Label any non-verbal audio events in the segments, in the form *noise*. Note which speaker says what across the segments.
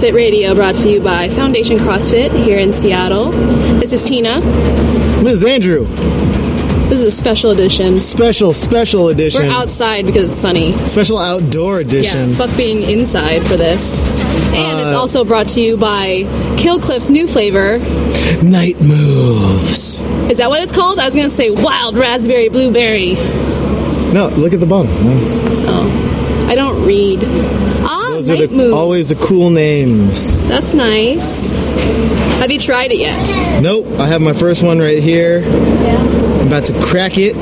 Speaker 1: listening to Hella Fit Radio, brought to you by Foundation CrossFit here in Seattle. This is Tina.
Speaker 2: This is Andrew.
Speaker 1: This is a special edition.
Speaker 2: Special, special edition.
Speaker 1: We're outside because it's sunny.
Speaker 2: Special outdoor edition.
Speaker 1: Yeah, fuck being inside for this. And it's
Speaker 2: Uh,
Speaker 1: also brought to you by Kill Cliff's new flavor.
Speaker 2: Night moves.
Speaker 1: Is that what it's called? I was gonna say wild raspberry blueberry.
Speaker 2: No, look at the bottom. That's-
Speaker 1: I don't read. Ah,
Speaker 2: Those are the,
Speaker 1: moves.
Speaker 2: always the cool names.
Speaker 1: That's nice. Have you tried it yet?
Speaker 2: Nope, I have my first one right here. I'm about to crack it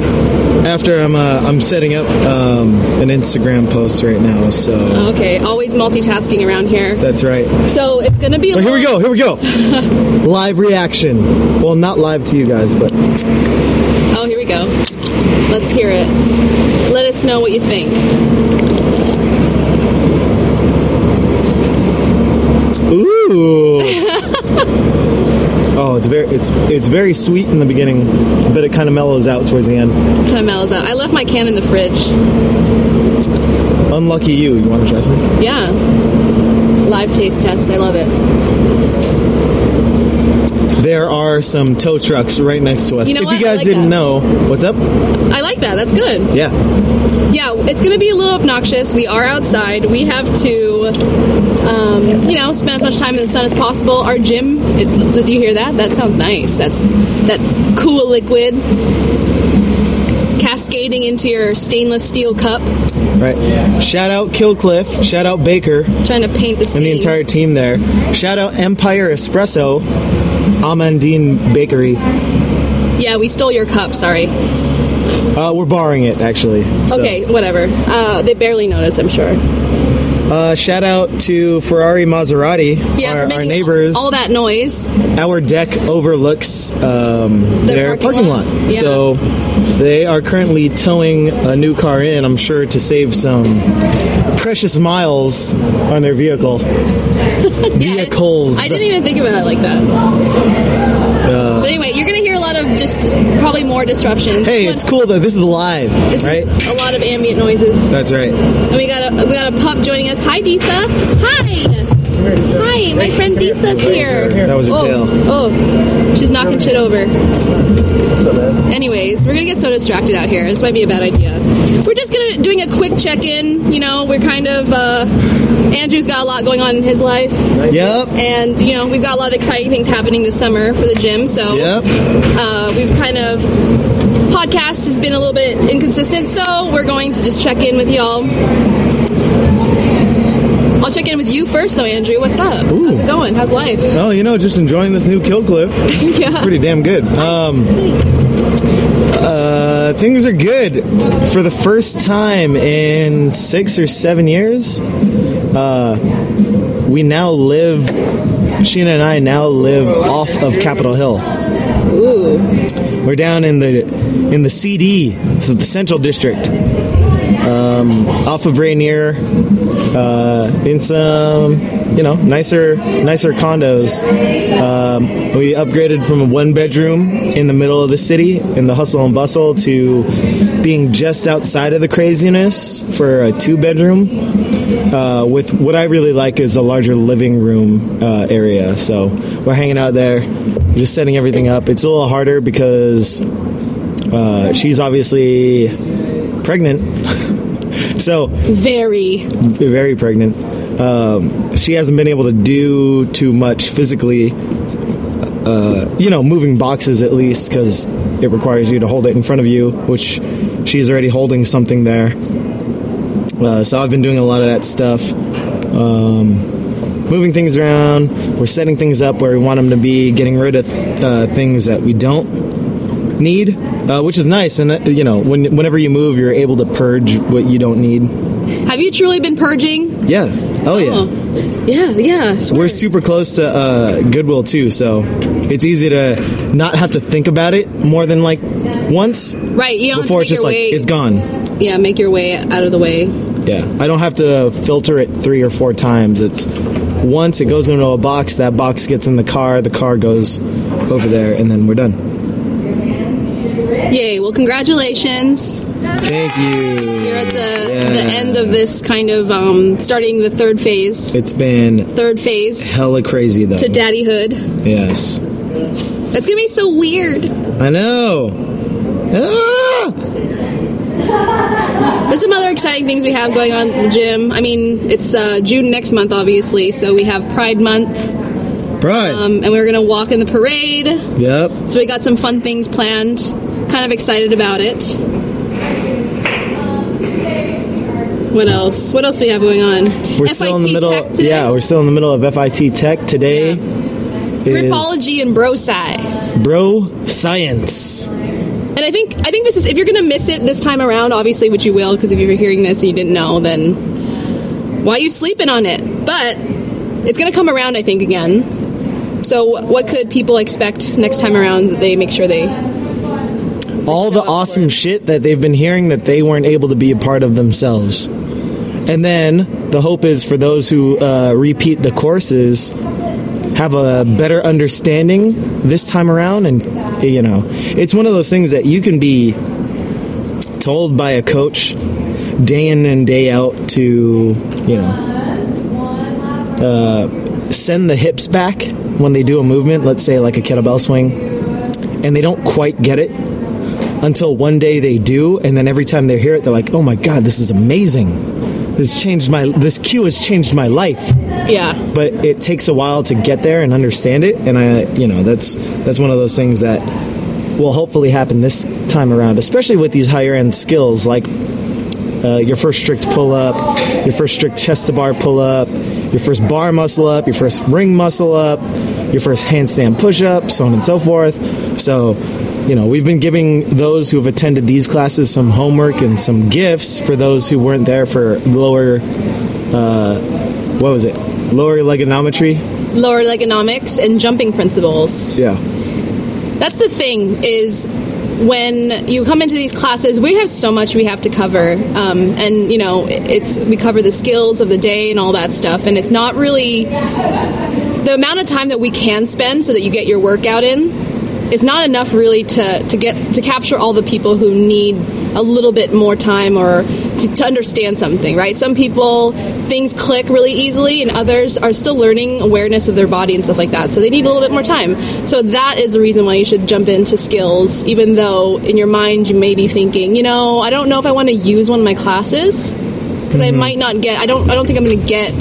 Speaker 2: after I'm uh, I'm setting up um, an Instagram post right now. So
Speaker 1: Okay, always multitasking around here.
Speaker 2: that's right.
Speaker 1: So it's gonna be. A
Speaker 2: But here we go. Here we go. *laughs* live reaction. Well, not live to you guys, but
Speaker 1: Oh, here we go. Let's hear it. Let us know what you think.
Speaker 2: Ooh. oh, it's very it's it's very sweet in the beginning, but it kind of mellows out towards the end.
Speaker 1: Kind of mellows out. I left my can in the fridge.
Speaker 2: Unlucky you. You want to try some?
Speaker 1: Yeah. Live taste test. I love it.
Speaker 2: There are some tow trucks right next to us.
Speaker 1: You know
Speaker 2: if
Speaker 1: what?
Speaker 2: you guys
Speaker 1: like
Speaker 2: didn't
Speaker 1: that.
Speaker 2: know, what's up?
Speaker 1: I like that. That's good.
Speaker 2: Yeah.
Speaker 1: Yeah, it's going to be a little obnoxious. We are outside. We have to, um, you know, spend as much time in the sun as possible. Our gym. It, did you hear that? That sounds nice. That's that cool liquid cascading into your stainless steel cup.
Speaker 2: Right. Shout out Kill Cliff. Shout out Baker
Speaker 1: Trying to paint the scene.
Speaker 2: and the entire team there. Shout out Empire Espresso, Amandine Bakery.
Speaker 1: Yeah, we stole your cup. Sorry.
Speaker 2: Uh, we're borrowing it actually. So.
Speaker 1: Okay, whatever. Uh, they barely notice, I'm sure.
Speaker 2: Uh, shout out to Ferrari Maserati,
Speaker 1: Yeah,
Speaker 2: our, our neighbors.
Speaker 1: all that noise.
Speaker 2: Our deck overlooks um, their
Speaker 1: parking
Speaker 2: parking,
Speaker 1: lot.
Speaker 2: lot.
Speaker 1: Yeah.
Speaker 2: So they are currently towing a new car in, I'm sure, to save some precious miles on their vehicle. *laughs* Vehicles.
Speaker 1: I didn't even think about it like that.
Speaker 2: Uh,
Speaker 1: But anyway, you're gonna hear a lot of just probably more disruption.
Speaker 2: hey, it's cool though. this is live,
Speaker 1: This
Speaker 2: right?
Speaker 1: is a lot of ambient noises.
Speaker 2: That's right.
Speaker 1: And we got a we got a pup joining us. Hi, Disa. Hi. Hi, my friend Disa's here.
Speaker 2: That was her
Speaker 1: oh,
Speaker 2: tail.
Speaker 1: Oh, she's knocking shit over. Anyways, we're gonna get so distracted out here. This might be a bad idea. We're just gonna doing a quick check-in. You know, we're kind of uh, Andrew's got a lot going on in his life,
Speaker 2: Yep.
Speaker 1: and you know we've got a lot of exciting things happening this summer for the gym. So
Speaker 2: Yep.
Speaker 1: uh, we've kind of podcast has been a little bit inconsistent, so we're going to just check in with y'all. I'll check in with you first, though, Andrew. What's up? How's it going? How's life?
Speaker 2: Oh, you know, just enjoying this new Kill Cliff. *laughs*
Speaker 1: yeah.
Speaker 2: Pretty damn good. Um, uh, things are good. For the first time in six or seven years, uh, we now live. Sheena and I now live off of Capitol Hill.
Speaker 1: Ooh.
Speaker 2: We're down in the in the CD, so the Central District, um, off of Rainier, uh, in some you know nicer nicer condos. Um, we upgraded from a one bedroom in the middle of the city in the hustle and bustle to being just outside of the craziness for a two bedroom. Uh, with what I really like is a larger living room uh, area. So we're hanging out there, just setting everything up. It's a little harder because uh, she's obviously pregnant. *laughs* so
Speaker 1: Very.
Speaker 2: very pregnant. Um, she hasn't been able to do too much physically. Uh, you know, moving boxes at least because it requires you to hold it in front of you, which she's already holding something there. Uh, so I've been doing a lot of that stuff. Um, moving things around. We're setting things up where we want them to be, getting rid of uh, things that we don't need, uh, which is nice. And uh, you know, when, whenever you move, you're able to purge what you don't need.
Speaker 1: Have you truly been purging?
Speaker 2: Yeah. Oh yeah.
Speaker 1: Oh. Yeah, yeah. swear.
Speaker 2: We're super close to uh, Goodwill too, so it's easy to not have to think about it more than like once
Speaker 1: right. You don't
Speaker 2: before
Speaker 1: have
Speaker 2: it's
Speaker 1: to make
Speaker 2: just
Speaker 1: your
Speaker 2: like
Speaker 1: way.
Speaker 2: it's gone.
Speaker 1: Yeah, make your way out of the way.
Speaker 2: Yeah, I don't have to filter it three or four times. It's once it goes into a box, that box gets in the car, the car goes over there, and then we're done.
Speaker 1: Yay! Well, congratulations.
Speaker 2: Thank you.
Speaker 1: You're at the
Speaker 2: Yeah.
Speaker 1: the end of this kind of um, starting the third phase.
Speaker 2: It's been
Speaker 1: Third phase
Speaker 2: hella crazy though.
Speaker 1: to daddyhood.
Speaker 2: Yes.
Speaker 1: That's gonna be so weird.
Speaker 2: I know. Ah!
Speaker 1: There's some other exciting things we have going on at the gym. I mean, it's uh, June next month, obviously, so we have Pride Month,
Speaker 2: Pride.
Speaker 1: um, and we're gonna walk in the parade.
Speaker 2: yep.
Speaker 1: So we got some fun things planned. Kind of excited about it. What else? What else we have going on?
Speaker 2: We're still in the middle. Yeah, we're still in the middle of FIT Tech today.
Speaker 1: Yeah. Gripology and Brosci.
Speaker 2: Bro Science.
Speaker 1: And I think I think this is if you're gonna miss it this time around, obviously, which you will, because if you're hearing this and you didn't know, then why are you sleeping on it? But it's gonna come around, I think, again. So what could people expect next time around that they make sure they
Speaker 2: All the awesome shit that they've been hearing that they weren't able to be a part of themselves. And then the hope is for those who uh, repeat the courses have a better understanding this time around and you know it's one of those things that you can be told by a coach day in and day out to you know uh, send the hips back when they do a movement let's say like a kettlebell swing and they don't quite get it until one day they do and then every time they hear it they're like oh my god this is amazing. This changed my this cue has changed my life.
Speaker 1: Yeah.
Speaker 2: but it takes a while to get there and understand it and i you know that's that's one of those things that will hopefully happen this time around especially with these higher end skills like uh, your first strict pull up your first strict chest to bar pull up your first bar muscle up your first ring muscle up your first handstand push up so on and so forth. So you know we've been giving those who have attended these classes some homework and some gifts for those who weren't there for lower uh, what was it? Lower legonometry
Speaker 1: Lower legonomics and jumping principles.
Speaker 2: yeah.
Speaker 1: That's the thing is when you come into these classes, we have so much we have to cover, um, and you know, it's we cover the skills of the day and all that stuff, and it's not really the amount of time that we can spend so that you get your workout in is not enough really to, to get to capture all the people who need a little bit more time or to, to understand something right some people things click really easily and others are still learning awareness of their body and stuff like that so they need a little bit more time so that is the reason why you should jump into skills even though in your mind you may be thinking you know i don't know if i want to use one of my classes because I mm-hmm. might not get. I don't. I don't think I'm going to get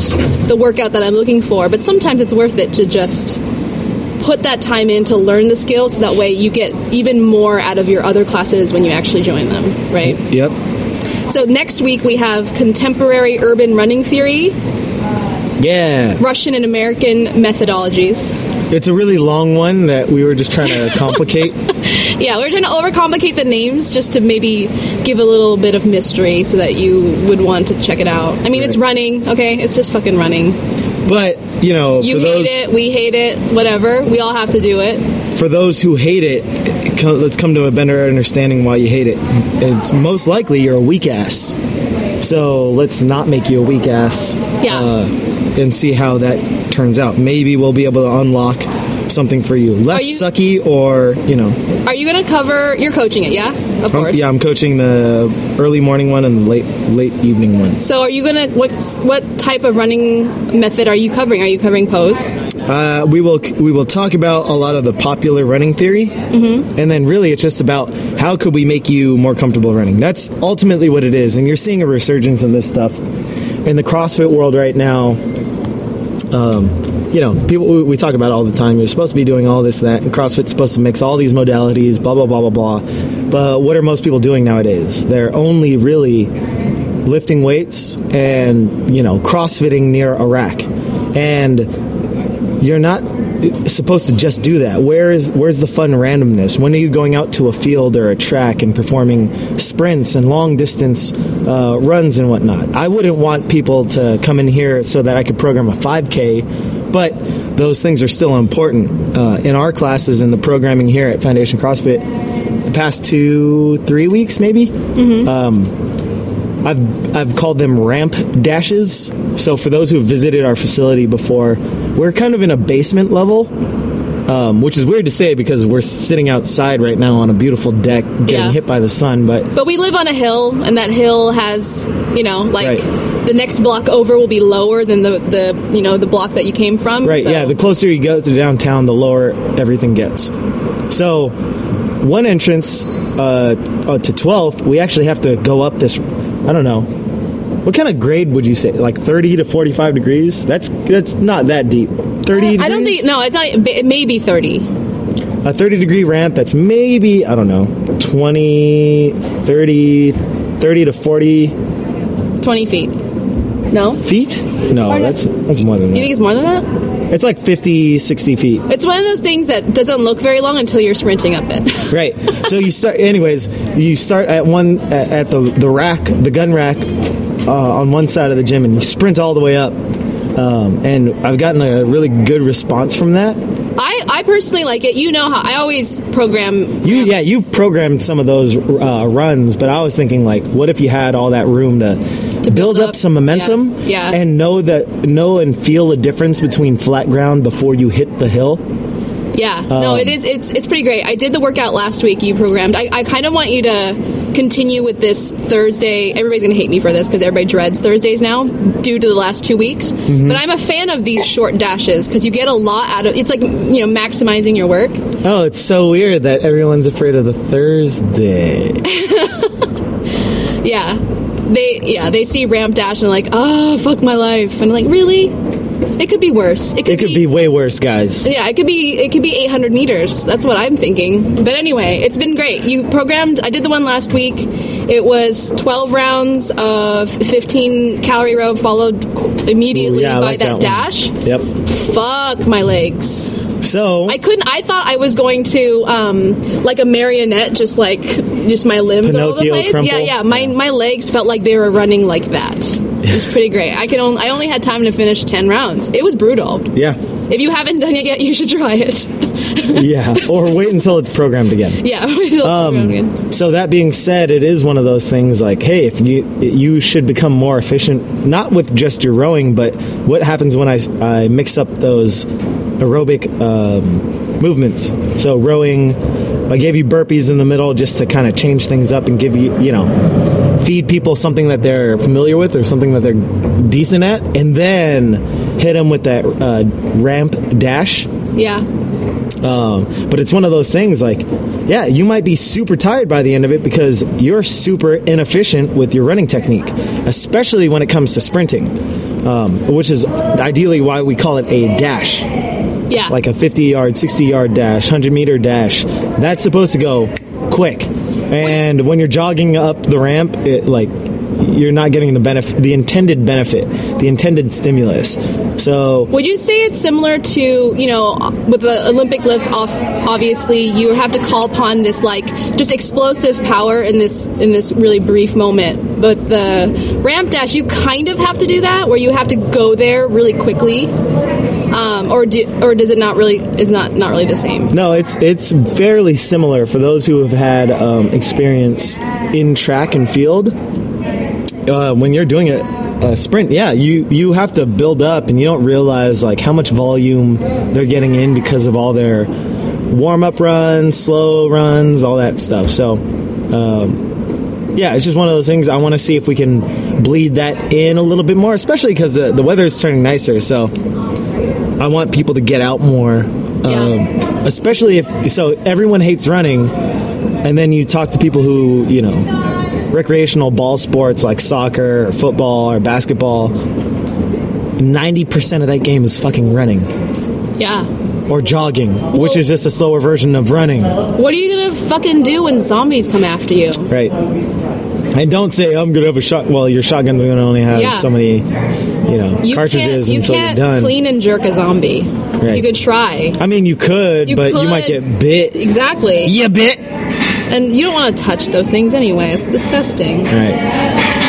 Speaker 1: the workout that I'm looking for. But sometimes it's worth it to just put that time in to learn the skills. So that way you get even more out of your other classes when you actually join them. Right.
Speaker 2: yep
Speaker 1: So next week we have contemporary urban running theory,
Speaker 2: yeah
Speaker 1: Russian and American methodologies.
Speaker 2: it's a really long one that we were just trying to *laughs* complicate
Speaker 1: Yeah, we're trying to overcomplicate the names just to maybe give a little bit of mystery so that you would want to check it out. I mean, it's running. Okay, it's just fucking running.
Speaker 2: But you know
Speaker 1: You
Speaker 2: for
Speaker 1: hate
Speaker 2: those
Speaker 1: it, we hate it, whatever. We all have to do it.
Speaker 2: for those who hate it, let's come to a better understanding why you hate it. It's most likely you're a weak ass. So let's not make you a weak ass.
Speaker 1: Yeah.
Speaker 2: Uh, and see how that turns out. Maybe we'll be able to unlock something for you. Less
Speaker 1: you-
Speaker 2: sucky or, you know.
Speaker 1: Are you going to cover? You're coaching it, yeah? Of
Speaker 2: um,
Speaker 1: course.
Speaker 2: yeah, I'm coaching the early morning one and the late late evening one.
Speaker 1: So, are you going to what? What type of running method are you covering? Are you covering pose?
Speaker 2: Uh, we will we will talk about a lot of the popular running theory, mm-hmm. and then really it's just about how could we make you more comfortable running. That's ultimately what it is, and you're seeing a resurgence in this stuff in the CrossFit world right now. Um, you know, people we- talk about it all the time. You're supposed to be doing all this, that, and CrossFit's supposed to mix all these modalities, blah blah blah blah blah. But what are most people doing nowadays? They're only really lifting weights and you know crossfitting near a rack. And you're not supposed to just do that. Where is where's the fun randomness? When are you going out to a field or a track and performing sprints and long distance uh, runs and whatnot? I wouldn't want people to come in here so that i could program a 5k but those things are still important. Uh, in our classes in the programming here at foundation crossfit the past two three weeks maybe I've, I've called them ramp dashes. So, for those who have visited our facility before, we're kind of in a basement level um, which is weird to say because we're sitting outside right now on a beautiful deck, getting
Speaker 1: Yeah.
Speaker 2: hit by the sun. But
Speaker 1: But we live on a hill, and that hill has, you know, like
Speaker 2: Right.
Speaker 1: the next block over will be lower than the, the you know, the block that you came from.
Speaker 2: right,
Speaker 1: so-
Speaker 2: yeah, the closer you go to downtown, the lower everything gets. So, one entrance uh, uh, to 12th, we actually have to go up this. I don't know. What kind of grade would you say? Like 30 to 45 degrees? That's that's not that deep. 30 degrees?
Speaker 1: I don't think, no, it's not, it may be 30.
Speaker 2: a 30 degree ramp that's maybe i don't know 20 30 30 to 40
Speaker 1: 20 feet. No?
Speaker 2: feet no that's that's more than that.
Speaker 1: You think it's more than that?
Speaker 2: It's like 50 60 feet
Speaker 1: It's one of those things that doesn't look very long until you're sprinting up it. *laughs*
Speaker 2: right so you start anyways you start at one at, at the the rack the gun rack uh, on one side of the gym and you sprint all the way up um, and i've gotten a really good response from that
Speaker 1: I, I personally like it. You know how I always program.
Speaker 2: you yeah you've programmed some of those uh, runs but i was thinking like what if you had all that room to to build,
Speaker 1: build
Speaker 2: up,
Speaker 1: up,
Speaker 2: some momentum
Speaker 1: yeah, yeah.
Speaker 2: and know that know and feel the difference between flat ground before you hit the hill
Speaker 1: Yeah, no,
Speaker 2: Um,
Speaker 1: it is. It's it's pretty great. I did the workout last week. You programmed. I, I kind of want you to continue with this Thursday. Everybody's gonna hate me for this because everybody dreads Thursdays now due to the last two weeks.
Speaker 2: Mm-hmm.
Speaker 1: But I'm a fan of these short dashes because you get a lot out of. It's like you know maximizing your work.
Speaker 2: oh it's so weird that everyone's afraid of the thursday *laughs*
Speaker 1: Yeah, they yeah they see ramp dash and like oh fuck my life and I'm like really, it could be worse. It could,
Speaker 2: it could be way worse guys
Speaker 1: Yeah, it could be it could be 800 meters. That's what I'm thinking. But anyway, it's been great. You programmed. I did the one last week. It was 12 rounds of 15 calorie row followed immediately
Speaker 2: Ooh, yeah,
Speaker 1: by
Speaker 2: like
Speaker 1: that,
Speaker 2: that
Speaker 1: dash.
Speaker 2: yep
Speaker 1: Fuck my legs.
Speaker 2: So
Speaker 1: I couldn't. I thought I was going to um, like a marionette, just like just my limbs all over the place.
Speaker 2: crumple?
Speaker 1: Yeah, yeah. My my legs felt like they were running like that. It was pretty great. I could only I only had time to finish 10 rounds. It was brutal.
Speaker 2: yeah
Speaker 1: If you haven't done it yet, you should try it. *laughs*
Speaker 2: yeah or wait until it's programmed again
Speaker 1: yeah. *laughs* it's programmed again.
Speaker 2: So that being said, it is one of those things like, hey, if you you should become more efficient, not with just your rowing, but what happens when I, I mix up those aerobic um, movements. So rowing, I gave you burpees in the middle just to kind of change things up and give you, you know, feed people something that they're familiar with or something that they're decent at, and then hit them with that uh, ramp dash.
Speaker 1: Yeah.
Speaker 2: Um, but it's one of those things like, yeah, you might be super tired by the end of it because you're super inefficient with your running technique, especially when it comes to sprinting, um, which is ideally why we call it a dash,
Speaker 1: Yeah.
Speaker 2: like a 50 yard, 60 yard dash, 100 meter dash. That's supposed to go quick. And when you're jogging up the ramp, it like you're not getting the benefit, the intended benefit, the intended stimulus. So
Speaker 1: Would you say it's similar to, you know, with the Olympic lifts off obviously you have to call upon this like just explosive power in this in this really brief moment. But the ramp dash you kind of have to do that where you have to go there really quickly. Um, or do, or does it not really is not not really the same?
Speaker 2: No, it's it's fairly similar for those who have had um, experience in track and field. Uh, when you're doing a, a sprint, yeah, you you have to build up, and you don't realize like how much volume they're getting in because of all their warm up runs, slow runs, all that stuff. So. Um, yeah, it's just one of those things. I want to see if we can bleed that in a little bit more, especially because the, the weather is turning nicer. So I want people to get out more, um,
Speaker 1: Yeah.
Speaker 2: especially if so. Everyone hates running, and then you talk to people who you know recreational ball sports like soccer or football or basketball. Ninety percent of that game is fucking running
Speaker 1: Yeah.
Speaker 2: or jogging, which is just a slower version of running,
Speaker 1: What are you gonna fucking do when zombies come after you?
Speaker 2: right? And don't say I'm gonna have a shot. Well, your shotgun's gonna only have
Speaker 1: Yeah.
Speaker 2: so many, you know,
Speaker 1: You
Speaker 2: cartridges
Speaker 1: can't, you
Speaker 2: until
Speaker 1: can't
Speaker 2: you're done.
Speaker 1: clean and jerk a zombie.
Speaker 2: Right.
Speaker 1: You could try.
Speaker 2: I mean, you could,
Speaker 1: You
Speaker 2: but you might get bit.
Speaker 1: Exactly.
Speaker 2: Yeah, bit.
Speaker 1: And you don't want to touch those things anyway. It's disgusting.
Speaker 2: Right.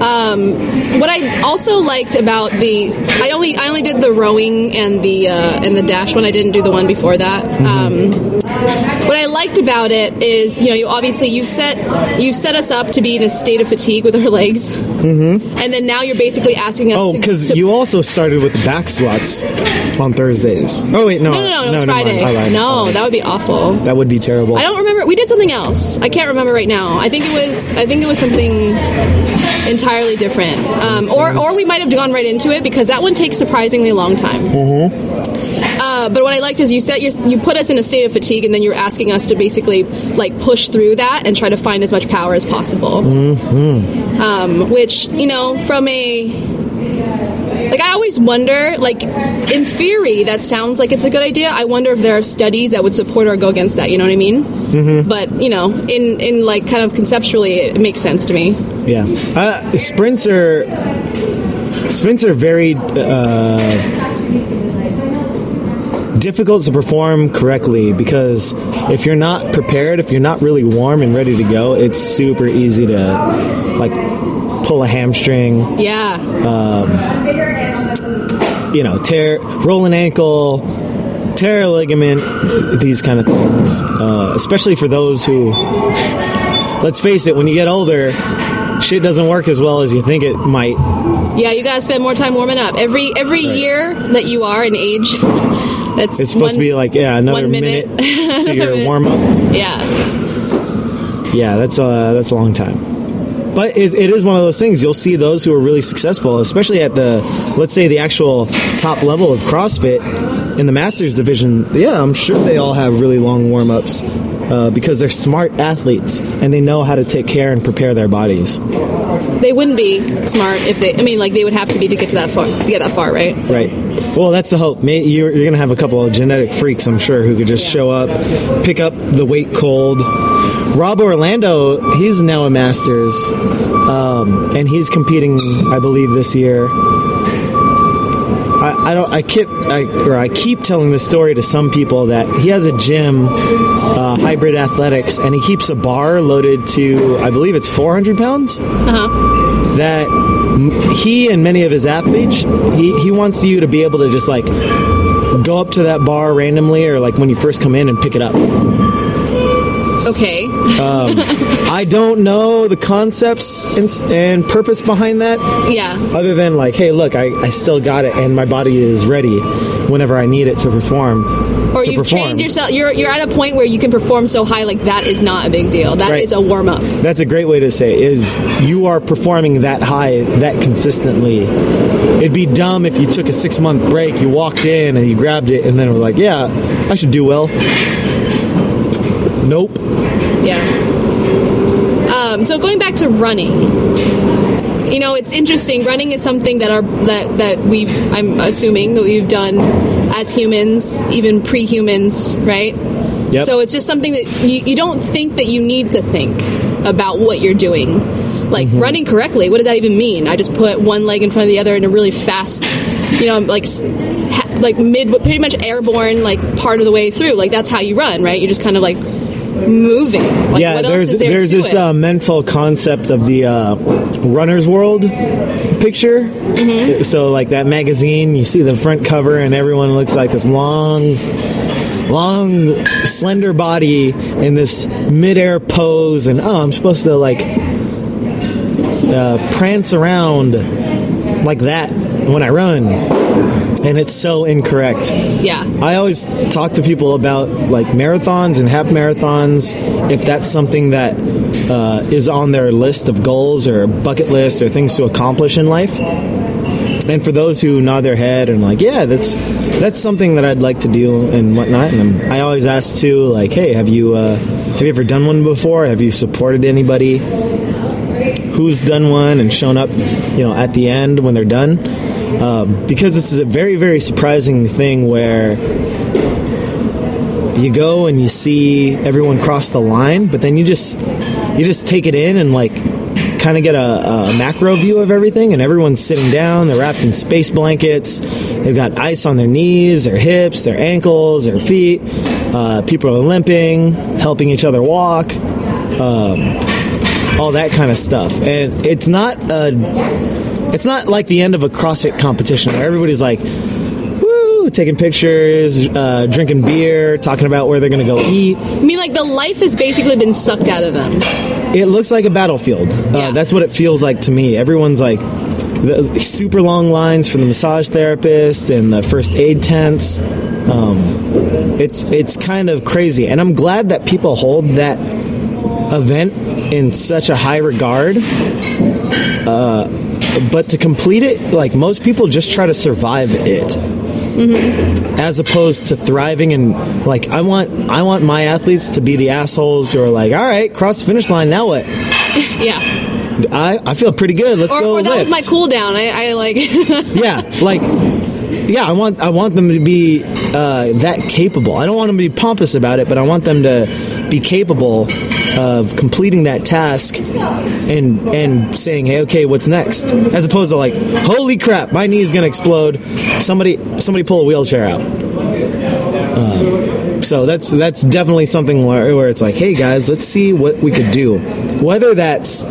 Speaker 1: Um, What I also liked about the I only I only did the rowing and the uh, and the dash one. I didn't do the one before that. Um, what I liked about it is you know you obviously you've set you've set us up to be in a state of fatigue with our *laughs* legs. Mm-hmm. and then now you're basically asking us.
Speaker 2: Oh, because you also started with the back squats on Thursdays. Oh wait, no,
Speaker 1: No, no, no, it was
Speaker 2: mind.
Speaker 1: Friday.
Speaker 2: I lied. I
Speaker 1: No,
Speaker 2: lied.
Speaker 1: that would be awful.
Speaker 2: that would be terrible.
Speaker 1: I don't remember. We did something else. I can't remember right now. I think it was. I think it was something entirely different. Um, or, or we might have gone right into it because that one takes surprisingly long time. Uh, but what I liked is you said you, you put us in a state of fatigue, and then you're asking us to basically like push through that and try to find as much power as possible. Um, which you know, from a like I always wonder, like in theory, that sounds like it's a good idea. I wonder if there are studies that would support or go against that. You know what I mean? Mm-hmm. But you know, in in like kind of conceptually, it makes sense to me.
Speaker 2: Yeah, uh, sprints are sprints are very uh, difficult to perform correctly because if you're not prepared, if you're not really warm and ready to go, it's super easy to like pull a hamstring,
Speaker 1: Yeah,
Speaker 2: you know, tear, roll an ankle, tear a ligament, these kind of things. Uh, especially for those who, *laughs* let's face it, when you get older. Shit doesn't work as well as you think it might.
Speaker 1: yeah. You gotta spend more time warming up. Every every
Speaker 2: Right.
Speaker 1: year that you are in age, *laughs* that's
Speaker 2: It's supposed to be like yeah, another
Speaker 1: one minute.
Speaker 2: minute, to *laughs* your warm up.
Speaker 1: yeah.
Speaker 2: Yeah, that's a that's a long time. But it, it is one of those things. You'll see those who are really successful, especially at the let's say the actual top level of CrossFit in the Masters division. Yeah, I'm sure they all have really long warm ups uh, because they're smart athletes and they know how to take care and prepare their bodies.
Speaker 1: They wouldn't be smart if they. I mean, like they would have to be to get to that far. To get that far, right? So-
Speaker 2: Right. Well, that's the hope. May, you're, you're going to have a couple of genetic freaks, I'm sure, who could just
Speaker 1: Yeah.
Speaker 2: show up, pick up the weight cold. Rob Orlando, he's now a Masters, um, and he's competing, I believe, this year. I, I don't. I keep. I, or I keep telling this story to some people that he has a gym, uh, hybrid athletics, and he keeps a bar loaded to, I believe it's 400 pounds
Speaker 1: Uh-huh.
Speaker 2: that he and many of his athletes he, he wants you to be able to just like go up to that bar randomly or like when you first come in and pick it up
Speaker 1: Okay.
Speaker 2: Um, i don't know the concepts and, and purpose behind that
Speaker 1: Yeah.
Speaker 2: other than like hey look I, I still got it and my body is ready whenever i need it to perform
Speaker 1: Or
Speaker 2: to
Speaker 1: you've
Speaker 2: perform.
Speaker 1: trained yourself. You're you're at a point where you can perform so high, like that is not a big deal. That is
Speaker 2: Right.
Speaker 1: a warm up.
Speaker 2: that's a great way to say it, is you are performing that high that consistently it'd be dumb if you took a six month break you walked in and you grabbed it and then were like yeah i should do well nope
Speaker 1: Yeah. Um, so going back to running, you know, it's interesting. Running is something that our that that we've I'm assuming that we've done as humans, even pre-humans, right?
Speaker 2: Yep.
Speaker 1: So it's just something that you, you don't think that you need to think about what you're doing. Like
Speaker 2: Mm-hmm.
Speaker 1: running correctly, what does that even mean? I just put one leg in front of the other in a really fast, you know, like ha- like mid, pretty much airborne, like part of the way through. Like that's how you run, right? You're just kind of like moving. Like,
Speaker 2: yeah
Speaker 1: what else
Speaker 2: there's
Speaker 1: is there
Speaker 2: there's this uh, mental concept of the uh, runner's world picture
Speaker 1: Mm-hmm.
Speaker 2: so like that magazine you see the front cover and everyone looks like this long long slender body in this midair pose and oh i'm supposed to like uh, prance around like that when i run and it's so incorrect
Speaker 1: yeah.
Speaker 2: I always talk to people about like marathons and half marathons, if that's something that uh, is on their list of goals or bucket list or things to accomplish in life. And for those who nod their head and like, yeah, that's that's something that I'd like to do and whatnot. And I'm, I always ask too, like, hey, have you uh, have you ever done one before? Have you supported anybody who's done one and shown up, you know, at the end when they're done? Um, because it's a very very surprising thing where you go and you see everyone cross the line but then you just you just take it in and like kind of get a, a macro view of everything and everyone's sitting down they're wrapped in space blankets they've got ice on their knees their hips their ankles their feet uh, people are limping helping each other walk um, all that kind of stuff. And it's not a it's not like the end of a CrossFit competition where everybody's like, "Woo, woo, taking pictures, uh, drinking beer, talking about where they're going to go eat.
Speaker 1: I mean, like the life has basically been sucked out of them.
Speaker 2: It looks like a battlefield. Uh,
Speaker 1: Yeah.
Speaker 2: That's what it feels like to me. Everyone's like the super long lines for the massage therapist and the first aid tents. Um, it's it's kind of crazy, and I'm glad that people hold that event in such a high regard. Uh, but to complete it, like most people just try to survive it. As opposed to thriving and like I want I want my athletes to be the assholes who are like, all right, cross the finish line, now what? *laughs*
Speaker 1: Yeah.
Speaker 2: I, I feel pretty good. Let's
Speaker 1: Or,
Speaker 2: go
Speaker 1: or that was my cool down. I, I like. *laughs*
Speaker 2: yeah, like yeah, I want I want them to be uh, that capable. I don't want them to be pompous about it, but I want them to be capable of completing that task and and saying, "Hey, okay, what's next?" As opposed to like, "Holy crap, my knee is to explode." Somebody somebody pull a wheelchair out. Um, so that's that's definitely something where, where it's like, "Hey guys, let's see what we could do." Whether that's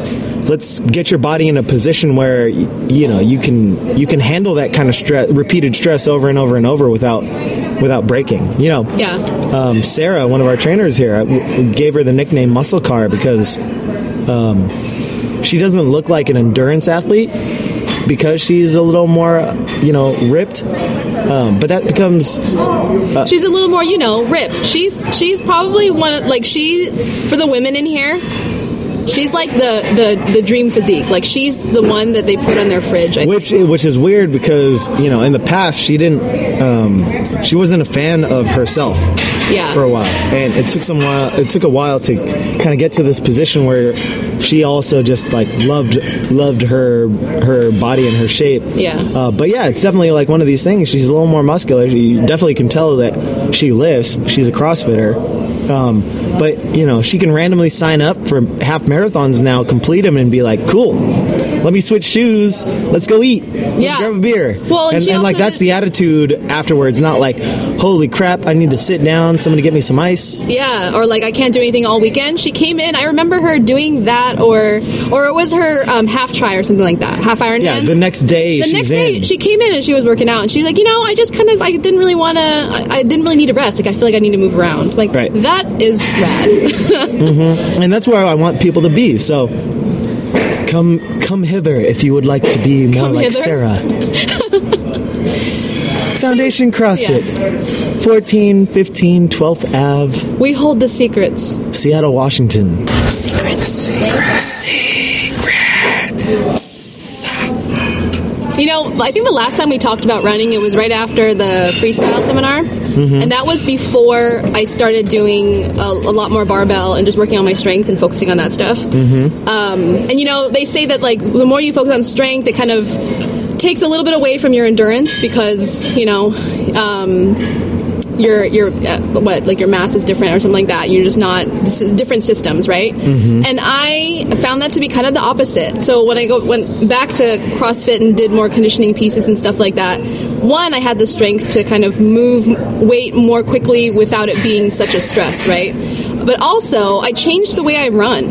Speaker 2: let's get your body in a position where you know you can you can handle that kind of stress repeated stress over and over and over without without breaking you know
Speaker 1: yeah.
Speaker 2: um, sarah one of our trainers here I w- gave her the nickname muscle car because um, she doesn't look like an endurance athlete because she's a little more you know ripped um, but that becomes
Speaker 1: She's a little more, you know, ripped. She's she's probably one of like she for the women in here. She's like the the the dream physique. Like she's the one that they put on their fridge. I think.
Speaker 2: which which is weird because you know in the past she didn't um, she wasn't a fan of herself
Speaker 1: Yeah.
Speaker 2: for a while and it took some while it took a while to kind of get to this position where she also just like loved loved her her body and her shape
Speaker 1: Yeah.
Speaker 2: uh, but yeah it's definitely like one of these things she's a little more muscular you definitely can tell that she lifts she's a crossfitter um, but you know she can randomly sign up for half marathons now complete them and be like cool let me switch shoes let's go eat let's
Speaker 1: Yeah.
Speaker 2: grab a beer
Speaker 1: Well, and
Speaker 2: and, and, like that's the attitude afterwards not like holy crap i need to sit down somebody get me some ice
Speaker 1: Yeah, or like I can't do anything all weekend. She came in. I remember her doing that, or or it was her um, half tri or something like that, half Ironman.
Speaker 2: yeah the next day
Speaker 1: the next day
Speaker 2: in.
Speaker 1: she came in and she was working out and she was like you know i just kind of i didn't really want to I, I didn't really need to rest like i feel like i need to move around like
Speaker 2: Right.
Speaker 1: that is rad *laughs* mm-hmm.
Speaker 2: and that's where I want people to be. So come come hither if you would like to be more
Speaker 1: Come
Speaker 2: like
Speaker 1: hither?
Speaker 2: Sarah. *laughs* Foundation CrossFit, 14, 15, 12th Ave,
Speaker 1: we hold the secrets
Speaker 2: Seattle, Washington.
Speaker 1: You know i think the last time we talked about running it was right after the freestyle seminar. And that was before i started doing a, a lot more barbell and just working on my strength and focusing on that stuff. Um, and you know they say that like the more you focus on strength it kind of takes a little bit away from your endurance because you know um, your your uh, what like your mass is different or something like that. You're just not different systems, right? And I found that to be kind of the opposite. So when I go went back to CrossFit and did more conditioning pieces and stuff like that, one I had the strength to kind of move weight more quickly without it being such a stress, right? But also I changed the way I run.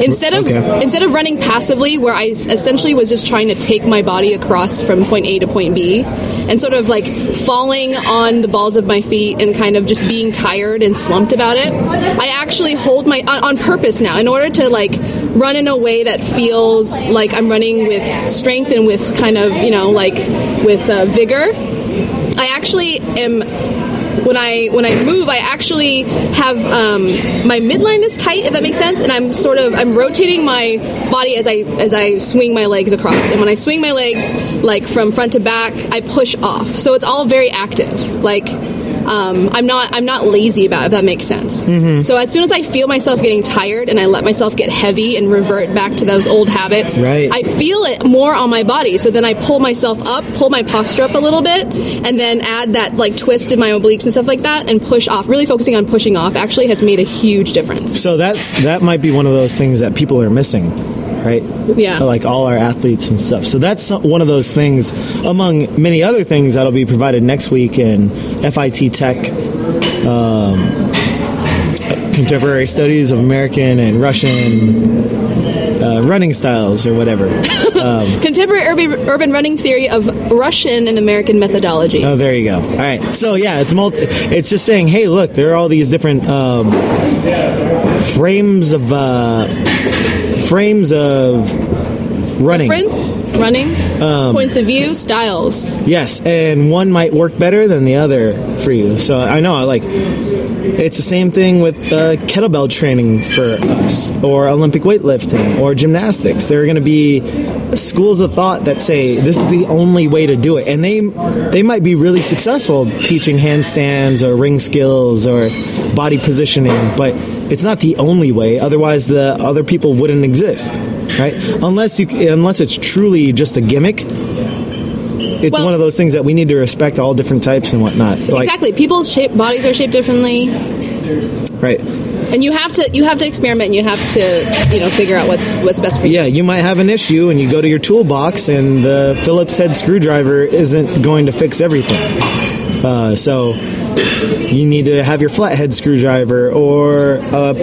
Speaker 1: Instead of
Speaker 2: Okay.
Speaker 1: instead of running passively, where I essentially was just trying to take my body across from point A to point B, and sort of like falling on the balls of my feet and kind of just being tired and slumped about it, I actually hold my on, on purpose now in order to like run in a way that feels like I'm running with strength and with kind of you know like with uh, vigor. I actually am when I when I move, I actually have um, my midline is tight, if that makes sense, and I'm sort of I'm rotating my body as I as I swing my legs across. And when I swing my legs like from front to back, I push off. So it's all very active. Like um, I'm not I'm not lazy about it, if that makes sense. So as soon as I feel myself getting tired and I let myself get heavy and revert back to those old habits,
Speaker 2: Right.
Speaker 1: I feel it more on my body. So then I pull myself up, pull my posture up a little bit, and then add that like twist in my obliques and stuff like that, and push off. Really focusing on pushing off actually has made a huge difference.
Speaker 2: So that's that might be one of those things that people are missing, right?
Speaker 1: Yeah.
Speaker 2: Like all our athletes and stuff. So that's one of those things, among many other things, that'll be provided next week in FIT Tech. Um, contemporary studies of American and Russian uh, running styles or whatever. *laughs*
Speaker 1: Contemporary urban, urban running theory of Russian and American methodology.
Speaker 2: Oh, there you go. All right. So yeah, it's multi. It's just saying, hey, look, there are all these different um, frames of uh, frames of running.
Speaker 1: Difference, running,
Speaker 2: Um,
Speaker 1: points of view, styles.
Speaker 2: Yes, and one might work better than the other for you. So I know, like, it's the same thing with uh, kettlebell training for us, or Olympic weightlifting, or gymnastics. There are going to be schools of thought that say this is the only way to do it, and they they might be really successful teaching handstands or ring skills or body positioning, but it's not the only way. Otherwise, the other people wouldn't exist, right? Unless you unless it's truly just a gimmick it's
Speaker 1: Well-
Speaker 2: one of those things that we need to respect all different types and whatnot. Like,
Speaker 1: exactly. People's shape, bodies are shaped differently,
Speaker 2: Right.
Speaker 1: and you have to you have to experiment. and You have to you know figure out what's what's best for you.
Speaker 2: Yeah, you might have an issue and you go to your toolbox and the Phillips head screwdriver isn't going to fix everything. Uh, so you need to have your flathead screwdriver or a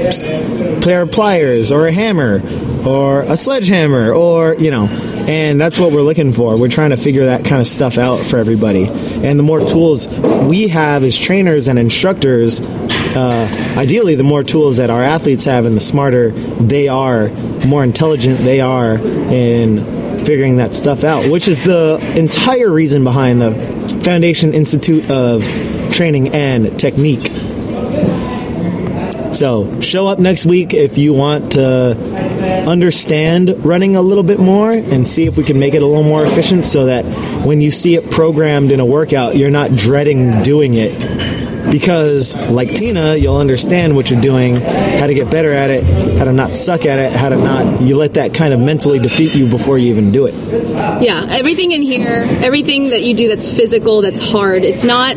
Speaker 2: pair of pliers or a hammer or a sledgehammer or, you know, and that's what we're looking for. We're trying to figure that kind of stuff out for everybody. And the more tools we have as trainers and instructors, uh, ideally, the more tools that our athletes have and the smarter they are, more intelligent they are in figuring that stuff out, which is the entire reason behind the Foundation Institute of Training and Technique. So, show up next week if you want to understand running a little bit more and see if we can make it a little more efficient so that when you see it programmed in a workout, you're not dreading doing it. Because, like Tina, you'll understand what you're doing, how to get better at it, how to not suck at it, how to not. You let that kind of mentally defeat you before you even do it.
Speaker 1: Yeah, everything in here, everything that you do that's physical, that's hard, it's not.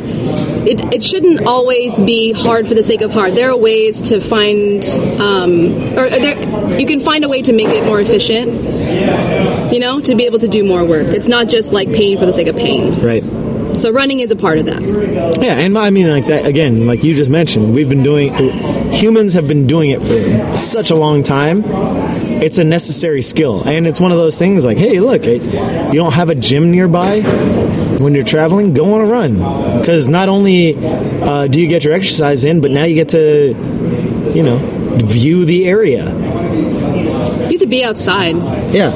Speaker 1: It, it shouldn't always be hard for the sake of hard. There are ways to find, um, or there, you can find a way to make it more efficient. You know, to be able to do more work. It's not just like pain for the sake of pain.
Speaker 2: Right.
Speaker 1: So running is a part of that.
Speaker 2: Yeah, and I mean, like that again, like you just mentioned, we've been doing. Humans have been doing it for such a long time. It's a necessary skill, and it's one of those things. Like, hey, look, you don't have a gym nearby when you're traveling. Go on a run, because not only uh, do you get your exercise in, but now you get to, you know, view the area.
Speaker 1: You have to be outside.
Speaker 2: Yeah,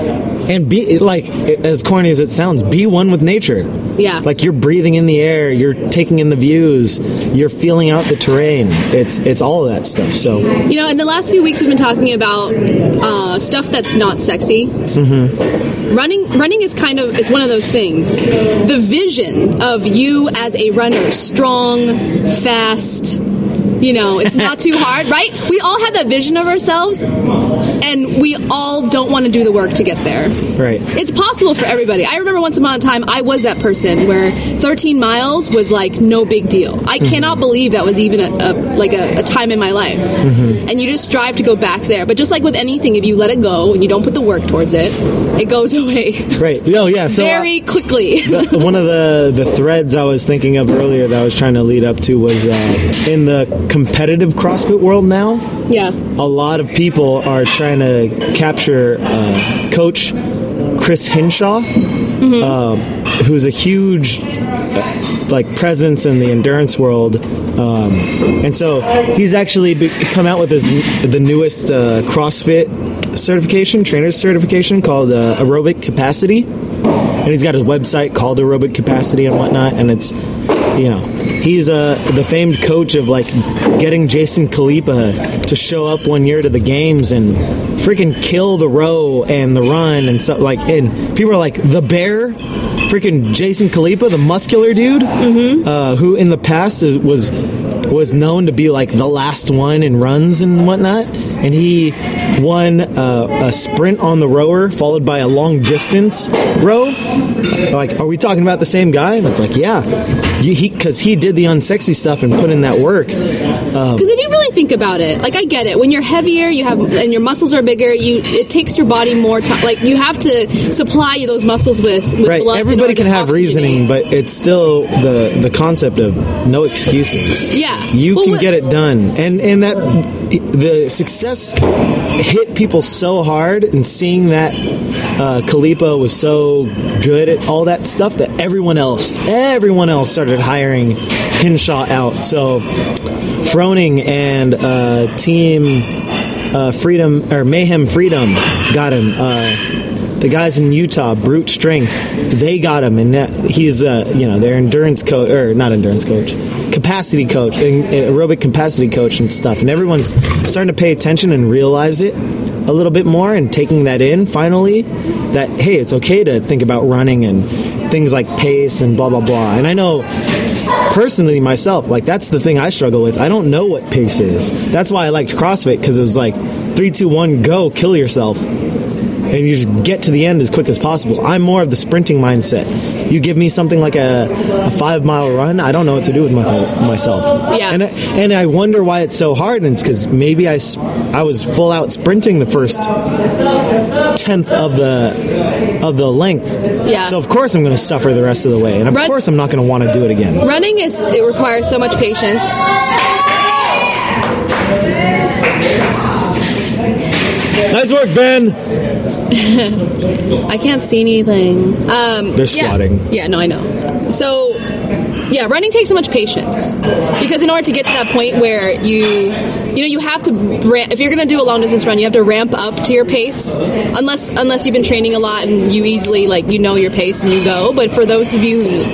Speaker 2: and be like as corny as it sounds, be one with nature.
Speaker 1: Yeah.
Speaker 2: Like you're breathing in the air, you're taking in the views, you're feeling out the terrain. It's it's all of that stuff. So
Speaker 1: You know, in the last few weeks, we've been talking about uh, stuff that's not sexy. Mm-hmm. Running, running is kind of it's one of those things. The vision of you as a runner, strong, fast. You know, it's not too hard, *laughs* right? We all have that vision of ourselves, and we all don't want to do the work to get there.
Speaker 2: right.
Speaker 1: It's possible for everybody. I remember once upon a time I was that person where 13 miles was like no big deal. I cannot believe that was even a, a like a, a time in my life. And you just strive to go back there. But just like with anything, if you let it go and you don't put the work towards it, it goes *laughs* away
Speaker 2: Right. Oh yeah. So
Speaker 1: very quickly.
Speaker 2: uh, one of the the threads I was thinking of earlier that I was trying to lead up to was uh, in the competitive CrossFit world now.
Speaker 1: yeah.
Speaker 2: a lot of people are trying to capture uh, Coach Chris Hinshaw, um, who's a huge uh, like presence in the endurance world, um, and so he's actually be- come out with his the newest uh, CrossFit certification, trainer's certification called uh, Aerobic Capacity, and he's got his website called Aerobic Capacity and whatnot, and it's you know he's uh, the famed coach of like getting Jason Khalipa to show up one year to the games and freaking kill the row and the run and stuff like and people are like the bear? Freaking Jason Khalipa the muscular dude? Uh, who in the past is, was was known to be like the last one in runs and whatnot and he won uh, a sprint on the rower followed by a long distance row. Like are we talking about the same guy? And it's like yeah. Because he, he did the unsexy stuff and put in that work Um,
Speaker 1: because if you really think about it, like I get it, when you're heavier, you have and your muscles are bigger, you it takes your body more time. Like you have to supply those muscles with, with
Speaker 2: right
Speaker 1: blood.
Speaker 2: everybody can have reasoning but it's still the the concept of no excuses
Speaker 1: Yeah.
Speaker 2: you
Speaker 1: Well,
Speaker 2: can
Speaker 1: what-
Speaker 2: get it done and and that the success hit people so hard and seeing that uh, Khalipa was so good at all that stuff that everyone else everyone else started hiring Hinshaw out so Froning and uh, team uh, Freedom or Mayhem Freedom got him. Uh, the guys in Utah, Brute Strength, they got him, and he's uh, you know their endurance coach or not endurance coach, capacity coach, and aerobic capacity coach and stuff. And everyone's starting to pay attention and realize it a little bit more and taking that in finally. That hey, it's okay to think about running and things like pace and blah blah blah. And I know personally myself like that's the thing i struggle with i don't know what pace is that's why i liked crossfit because it was like three two one go kill yourself and you just get to the end as quick as possible i'm more of the sprinting mindset you give me something like a, a five mile run i don't know what to do with my, myself
Speaker 1: Yeah.
Speaker 2: and I, and I wonder why it's so hard and it's because maybe I, I was full out sprinting the first tenth of the of the length
Speaker 1: Yeah.
Speaker 2: so of course i'm going to suffer the rest of the way and of
Speaker 1: Run-
Speaker 2: course i'm not going to want to do it again
Speaker 1: Running is it requires so much patience.
Speaker 2: Nice work, Ben. *laughs*
Speaker 1: I can't see anything. Um,
Speaker 2: They're
Speaker 1: yeah.
Speaker 2: squatting.
Speaker 1: Yeah, no, I know. So, yeah, running takes so much patience because in order to get to that point where you, you know, you have to ramp. If you're going to do a long distance run, you have to ramp up to your pace. Unless unless you've been training a lot and you easily like you know your pace and you go. But for those of you who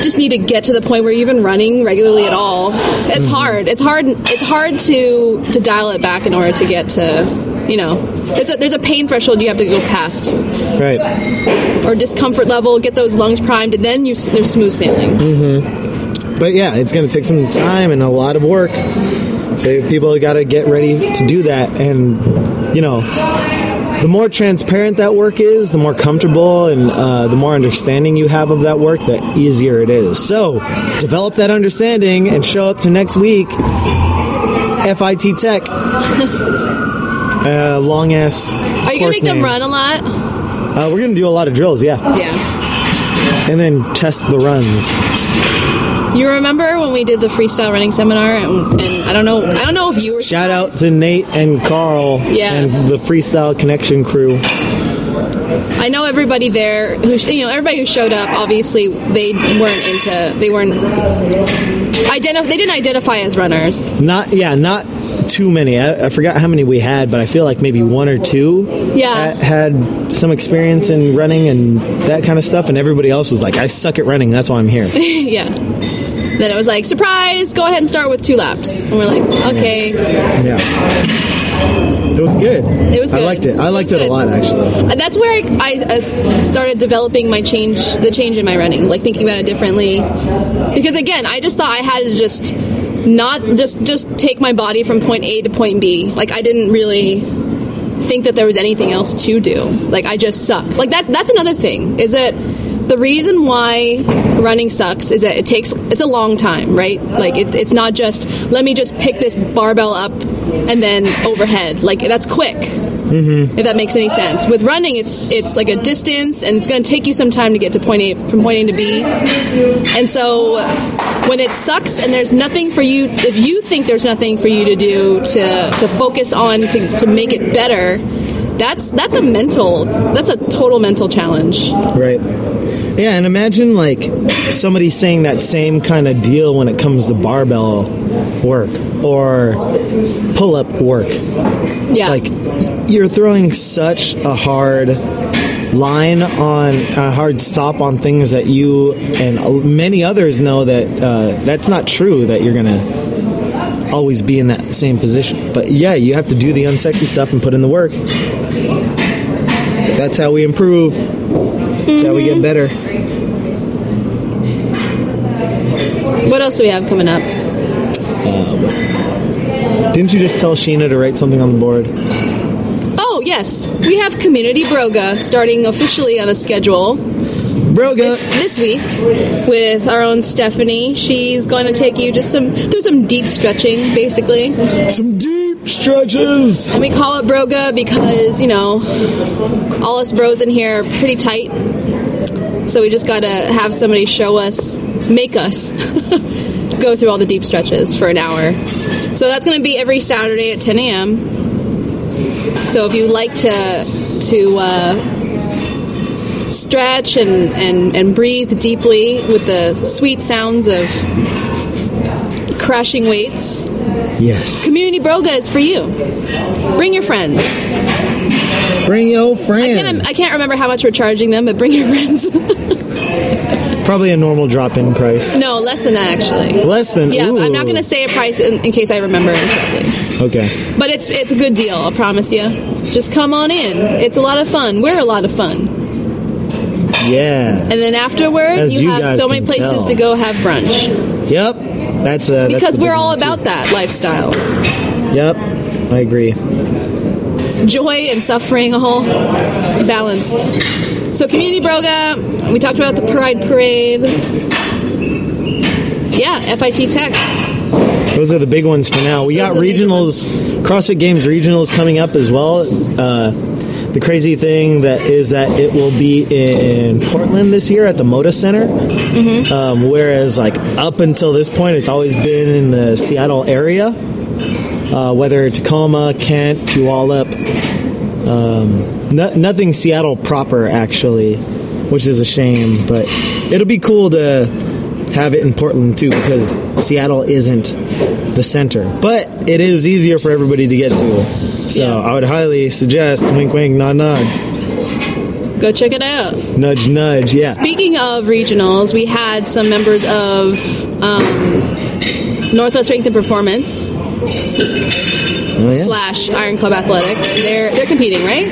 Speaker 1: just need to get to the point where you're even running regularly at all, it's hard. It's hard. It's hard to to dial it back in order to get to. You know, there's a, there's a pain threshold you have to go past
Speaker 2: Right.
Speaker 1: or discomfort level, get those lungs primed, and then you there's smooth sailing.
Speaker 2: But yeah, it's going to take some time and a lot of work. So people got to get ready to do that. And, you know, the more transparent that work is, the more comfortable and uh, the more understanding you have of that work, the easier it is. So develop that understanding and show up to next week. FIT Tech. *laughs* uh, long ass.
Speaker 1: Are you gonna make them run a lot?
Speaker 2: Uh, we're going to do a lot of drills, yeah.
Speaker 1: Yeah.
Speaker 2: And then test the runs.
Speaker 1: You remember when we did the freestyle running seminar, and, and I don't know, I don't know if you were.
Speaker 2: Shout out to Nate and Carl
Speaker 1: Yeah.
Speaker 2: and the Freestyle Connection crew.
Speaker 1: I know everybody there who sh- you know everybody who showed up. Obviously, they weren't into. They weren't. Identif- they didn't identify as runners.
Speaker 2: Not yeah, not too many. I, I forgot how many we had, but I feel like maybe one or two
Speaker 1: Yeah.
Speaker 2: ha- had some experience in running and that kind of stuff, and everybody else was like, "I suck at running. That's why I'm here." *laughs*
Speaker 1: yeah. Then it was like surprise. Go ahead and start with two laps, and we're like, okay.
Speaker 2: yeah, it was good.
Speaker 1: It was good.
Speaker 2: I liked it. I liked
Speaker 1: was
Speaker 2: it a lot actually.
Speaker 1: That's where I, I uh, started developing my change, the change in my running, like thinking about it differently. Because again, I just thought I had to just not just just take my body from point A to point B. Like I didn't really think that there was anything else to do. Like I just suck. Like that. That's another thing. Is that the reason why running sucks is that it takes it's a long time, right? Like it, it's not just let me just pick this barbell up and then overhead. Like that's quick Mm-hmm. if that makes any sense. With running, it's it's like a distance, and it's going to take you some time to get to point A from point A to B. And so, when it sucks and there's nothing for you, if you think there's nothing for you to do to to focus on to to make it better, that's that's a mental, that's a total mental challenge.
Speaker 2: Right. Yeah, and imagine like somebody saying that same kind of deal when it comes to barbell work or pull up work.
Speaker 1: Yeah,
Speaker 2: Like you're throwing such a hard line on a hard stop on things that you and many others know that uh, that's not true that you're gonna always be in that same position. But yeah you have to do the unsexy stuff and put in the work. That's how we improve. That's how we get better.
Speaker 1: What else do we have coming up?
Speaker 2: Didn't you just tell sheena to write something on the board
Speaker 1: Oh yes, we have Community Broga starting officially on a schedule.
Speaker 2: Broga.
Speaker 1: this, this week with our own Stephanie. She's going to take you just some through some deep stretching, basically.
Speaker 2: Some deep stretches.
Speaker 1: And we call it broga because, you know, all us bros in here are pretty tight. So we just got to have somebody show us, make us *laughs* go through all the deep stretches for an hour. So that's going to be every Saturday at 10 a.m. So if you like to to uh, stretch and, and, and breathe deeply with the sweet sounds of crashing weights,
Speaker 2: Yes.
Speaker 1: Community Broga is for you. Bring your friends.
Speaker 2: Bring your
Speaker 1: I
Speaker 2: friend.
Speaker 1: can't, I can't remember how much we're charging them, but bring your friends. *laughs*
Speaker 2: Probably a normal drop-in price.
Speaker 1: no, less than that actually.
Speaker 2: Less than.
Speaker 1: Yeah. I'm not going to say a price in, in case I remember incorrectly.
Speaker 2: Okay.
Speaker 1: But it's it's a good deal, I promise you. Just come on in. It's a lot of fun. We're a lot of fun.
Speaker 2: Yeah.
Speaker 1: And then afterward,
Speaker 2: As
Speaker 1: you,
Speaker 2: you
Speaker 1: have so many places
Speaker 2: tell.
Speaker 1: to go have brunch
Speaker 2: Yep. That's a. that's
Speaker 1: because we're all
Speaker 2: one, too.
Speaker 1: about that lifestyle.
Speaker 2: Yep. I agree.
Speaker 1: joy and suffering all balanced. So community broga, we talked about the Pride Parade. Yeah, FIT Tech.
Speaker 2: Those are the big ones for now. We
Speaker 1: Those
Speaker 2: got
Speaker 1: are the major
Speaker 2: regionals, CrossFit Games regionals coming up as well. Uh, the crazy thing that is that it will be in Portland this year at the Moda Center,
Speaker 1: Mm-hmm.
Speaker 2: um, whereas like up until this point, it's always been in the Seattle area, uh, whether Tacoma, Kent, Puyallup. Um, no, nothing Seattle proper actually, which is a shame. But it'll be cool to have it in Portland too because Seattle isn't the center, but it is easier for everybody to get to. So
Speaker 1: Yeah.
Speaker 2: I would highly suggest wink, wink, nod, nod,
Speaker 1: Go check it out.
Speaker 2: nudge, nudge. Yeah,
Speaker 1: Speaking of regionals, we had some members of um, Northwest Strength and Performance
Speaker 2: oh, yeah.
Speaker 1: slash Iron Club Athletics. They're they're competing, right?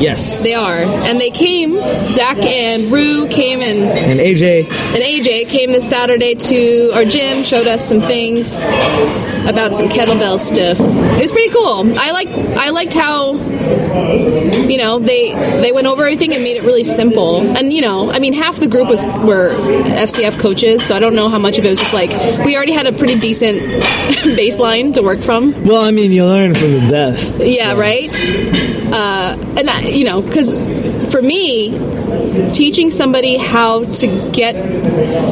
Speaker 2: yes.
Speaker 1: They are, and they came. Zach and Rue came and
Speaker 2: and AJ,
Speaker 1: And AJ came this Saturday to our gym, showed us some things about some kettlebell stuff. It was pretty cool. I like I liked how you know they they went over everything and made it really simple. And you know, I mean, half the group was were FCF coaches, so I don't know how much of it was just like we already had a pretty decent *laughs* baseline to work from.
Speaker 2: well, I mean, you learn from the best.
Speaker 1: Yeah, right. Uh, and I, you know, because for me, teaching somebody how to get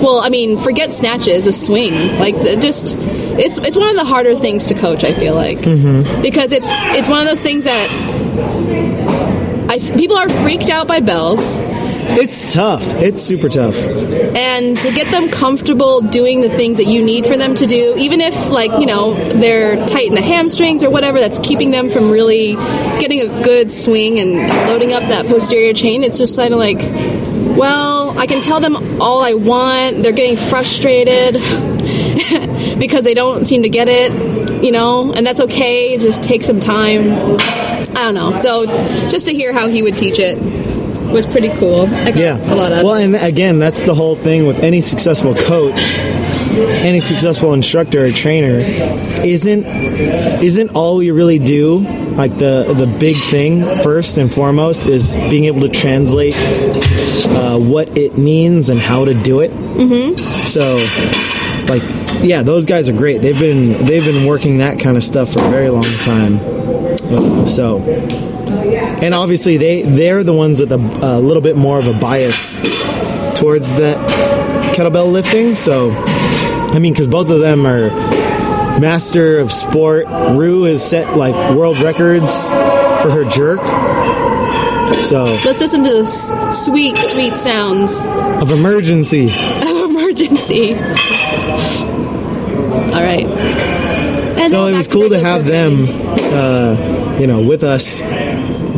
Speaker 1: well, I mean, forget snatches, a swing, like just it's it's one of the harder things to coach. I feel like because it's it's one of those things that I people are freaked out by bells.
Speaker 2: It's tough. It's super tough.
Speaker 1: and to get them comfortable doing the things that you need for them to do even if like you know they're tight in the hamstrings or whatever that's keeping them from really getting a good swing and loading up that posterior chain it's just kind of like well i can tell them all i want they're getting frustrated *laughs* because they don't seem to get it you know and that's okay just take some time i don't know so just to hear how he would teach it was pretty cool i got
Speaker 2: Yeah.
Speaker 1: a lot out of
Speaker 2: well, and again, that's the whole thing with any successful coach, any successful instructor or trainer isn't isn't all we really do. Like the the big thing first and foremost is being able to translate uh, what it means and how to do it. Mm-hmm. So, like, yeah, those guys are great. They've been they've been working that kind of stuff for a very long time. So, and obviously they they're the ones with a, a little bit more of a bias towards that kettlebell lifting. So, I mean, because both of them are master of sport. Rue has set like world records for her jerk. So,
Speaker 1: Let's listen to the sweet, sweet sounds
Speaker 2: of emergency. *laughs*
Speaker 1: of emergency. All right. And
Speaker 2: So it was cool to have them, uh, you know, with us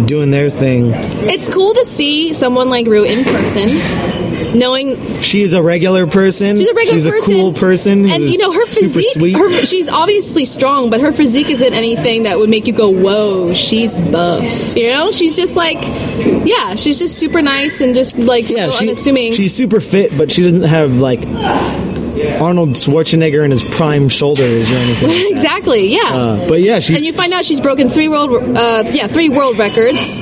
Speaker 2: doing their thing.
Speaker 1: It's cool to see someone like Rue in person, knowing
Speaker 2: She's a regular person.
Speaker 1: she's a regular
Speaker 2: She's
Speaker 1: person,
Speaker 2: a cool person.
Speaker 1: and you know her physique.
Speaker 2: sweet.
Speaker 1: Her, she's obviously strong, but her physique isn't anything that would make you go, "Whoa, she's buff." You know, she's just like, yeah, she's just super nice and just like
Speaker 2: yeah,
Speaker 1: so
Speaker 2: she-
Speaker 1: unassuming.
Speaker 2: She's super fit, but she doesn't have like Arnold Schwarzenegger in his prime shoulders or anything. like *laughs*
Speaker 1: exactly, yeah.
Speaker 2: Uh, but yeah, she
Speaker 1: and you find out she's broken three world, uh, yeah, three world records.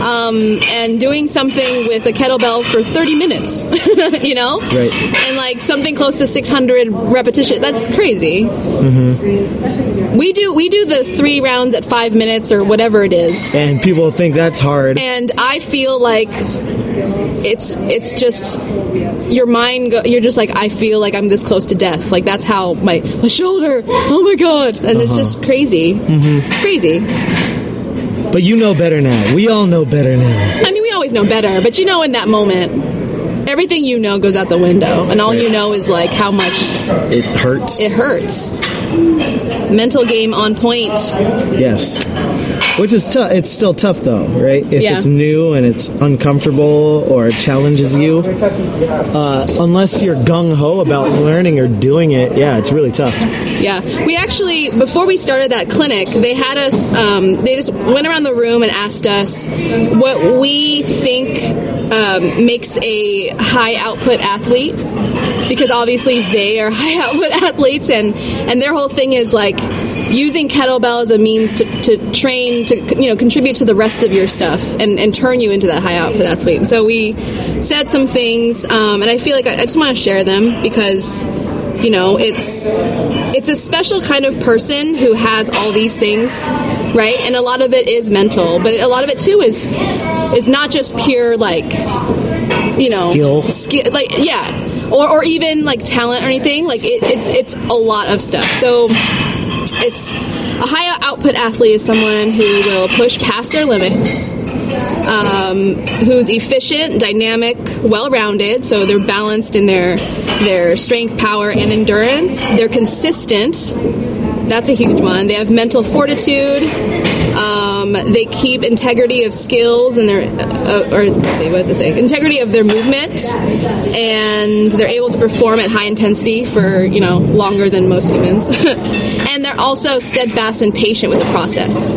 Speaker 1: um, and doing something with a kettlebell for 30 minutes, *laughs* you know?
Speaker 2: Right.
Speaker 1: And like something close to 600 repetition. That's crazy.
Speaker 2: Mm-hmm.
Speaker 1: We do we do the three rounds at five minutes or whatever it is,
Speaker 2: And people think that's hard.
Speaker 1: and I feel like it's it's just your mind. Go, you're just like I feel like I'm this close to death. Like that's how my my shoulder. Oh my god! And it's uh-huh. just crazy. Mm-hmm. It's crazy.
Speaker 2: But you know better now. We all know better now.
Speaker 1: I mean, we always know better, but you know, in that moment, everything you know goes out the window, and all you know is like how much
Speaker 2: It hurts.
Speaker 1: it hurts. Mental game on point.
Speaker 2: Yes. Which is tough. It's still tough though, right? If
Speaker 1: Yeah.
Speaker 2: it's new and it's uncomfortable or challenges you, uh, unless you're gung ho about learning or doing it, yeah, it's really tough.
Speaker 1: Yeah, we actually before we started that clinic, they had us. Um, they just went around the room and asked us what we think um, makes a high output athlete, because obviously they are *laughs* high output athletes, and and their whole thing is like using kettlebell as a means to, to train to you know contribute to the rest of your stuff and, and turn you into that high output athlete. And so we said some things, um, and I feel like I, I just want to share them because you know it's it's a special kind of person who has all these things right? And a lot of it is mental but a lot of it too is is not just pure like you know
Speaker 2: Skill.
Speaker 1: skill like yeah. Or, or even like talent or anything like it, it's it's a lot of stuff. So it's a high output athlete is someone who will push past their limits um, who's efficient, dynamic, well-rounded. So they're balanced in their their strength, power, and endurance. They're consistent. That's a huge one. They have mental fortitude. Um, they keep integrity of skills and their, uh, or let's see, what does it say? Integrity of their movement, and they're able to perform at high intensity for you know longer than most humans. *laughs* and they're also steadfast and patient with the process.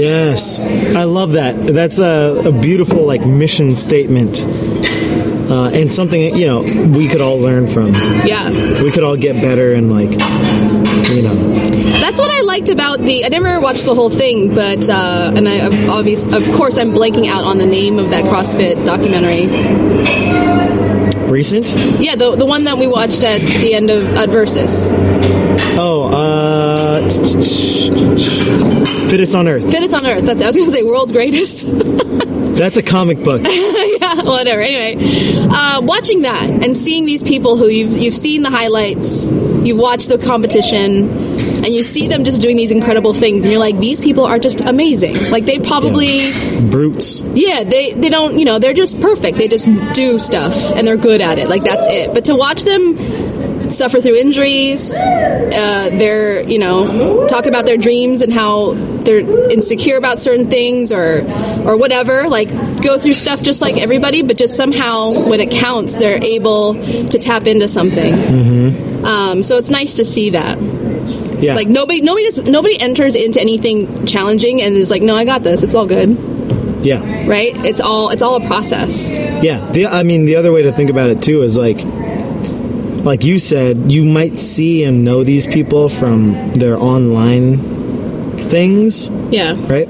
Speaker 2: Yes, I love that. That's a, a beautiful like mission statement, uh, and something you know we could all learn from.
Speaker 1: Yeah.
Speaker 2: We could all get better and like you know.
Speaker 1: That's what I liked about the. I never watched the whole thing, but uh, and I obviously, of course, I'm blanking out on the name of that CrossFit documentary.
Speaker 2: Recent?
Speaker 1: Yeah, the the one that we watched at the end of at Versus.
Speaker 2: Oh, uh, Fittest on Earth.
Speaker 1: Fittest on Earth. That's I was going to say world's greatest. *laughs*
Speaker 2: That's a comic book. *laughs*
Speaker 1: yeah, whatever. Anyway, uh, watching that and seeing these people who you've you've seen the highlights, you've watched the competition, and you see them just doing these incredible things, and you're like, these people are just amazing. Like they probably.
Speaker 2: Brutes.
Speaker 1: Yeah, they they don't, you know, they're just perfect. They just do stuff and they're good at it. Like that's it. But to watch them suffer through injuries, uh, they're, you know, talk about their dreams and how they're insecure about certain things or or whatever, like go through stuff just like everybody, but just somehow when it counts, they're able to tap into something. Mm-hmm. Um, so it's nice to see that.
Speaker 2: Yeah.
Speaker 1: Like nobody nobody just nobody enters into anything challenging and is like, "No, I got this. It's all good."
Speaker 2: yeah.
Speaker 1: right? It's all it's all a process.
Speaker 2: Yeah. The, I mean, the other way to think about it too is like, like you said, you might see and know these people from their online things,
Speaker 1: Yeah,
Speaker 2: right?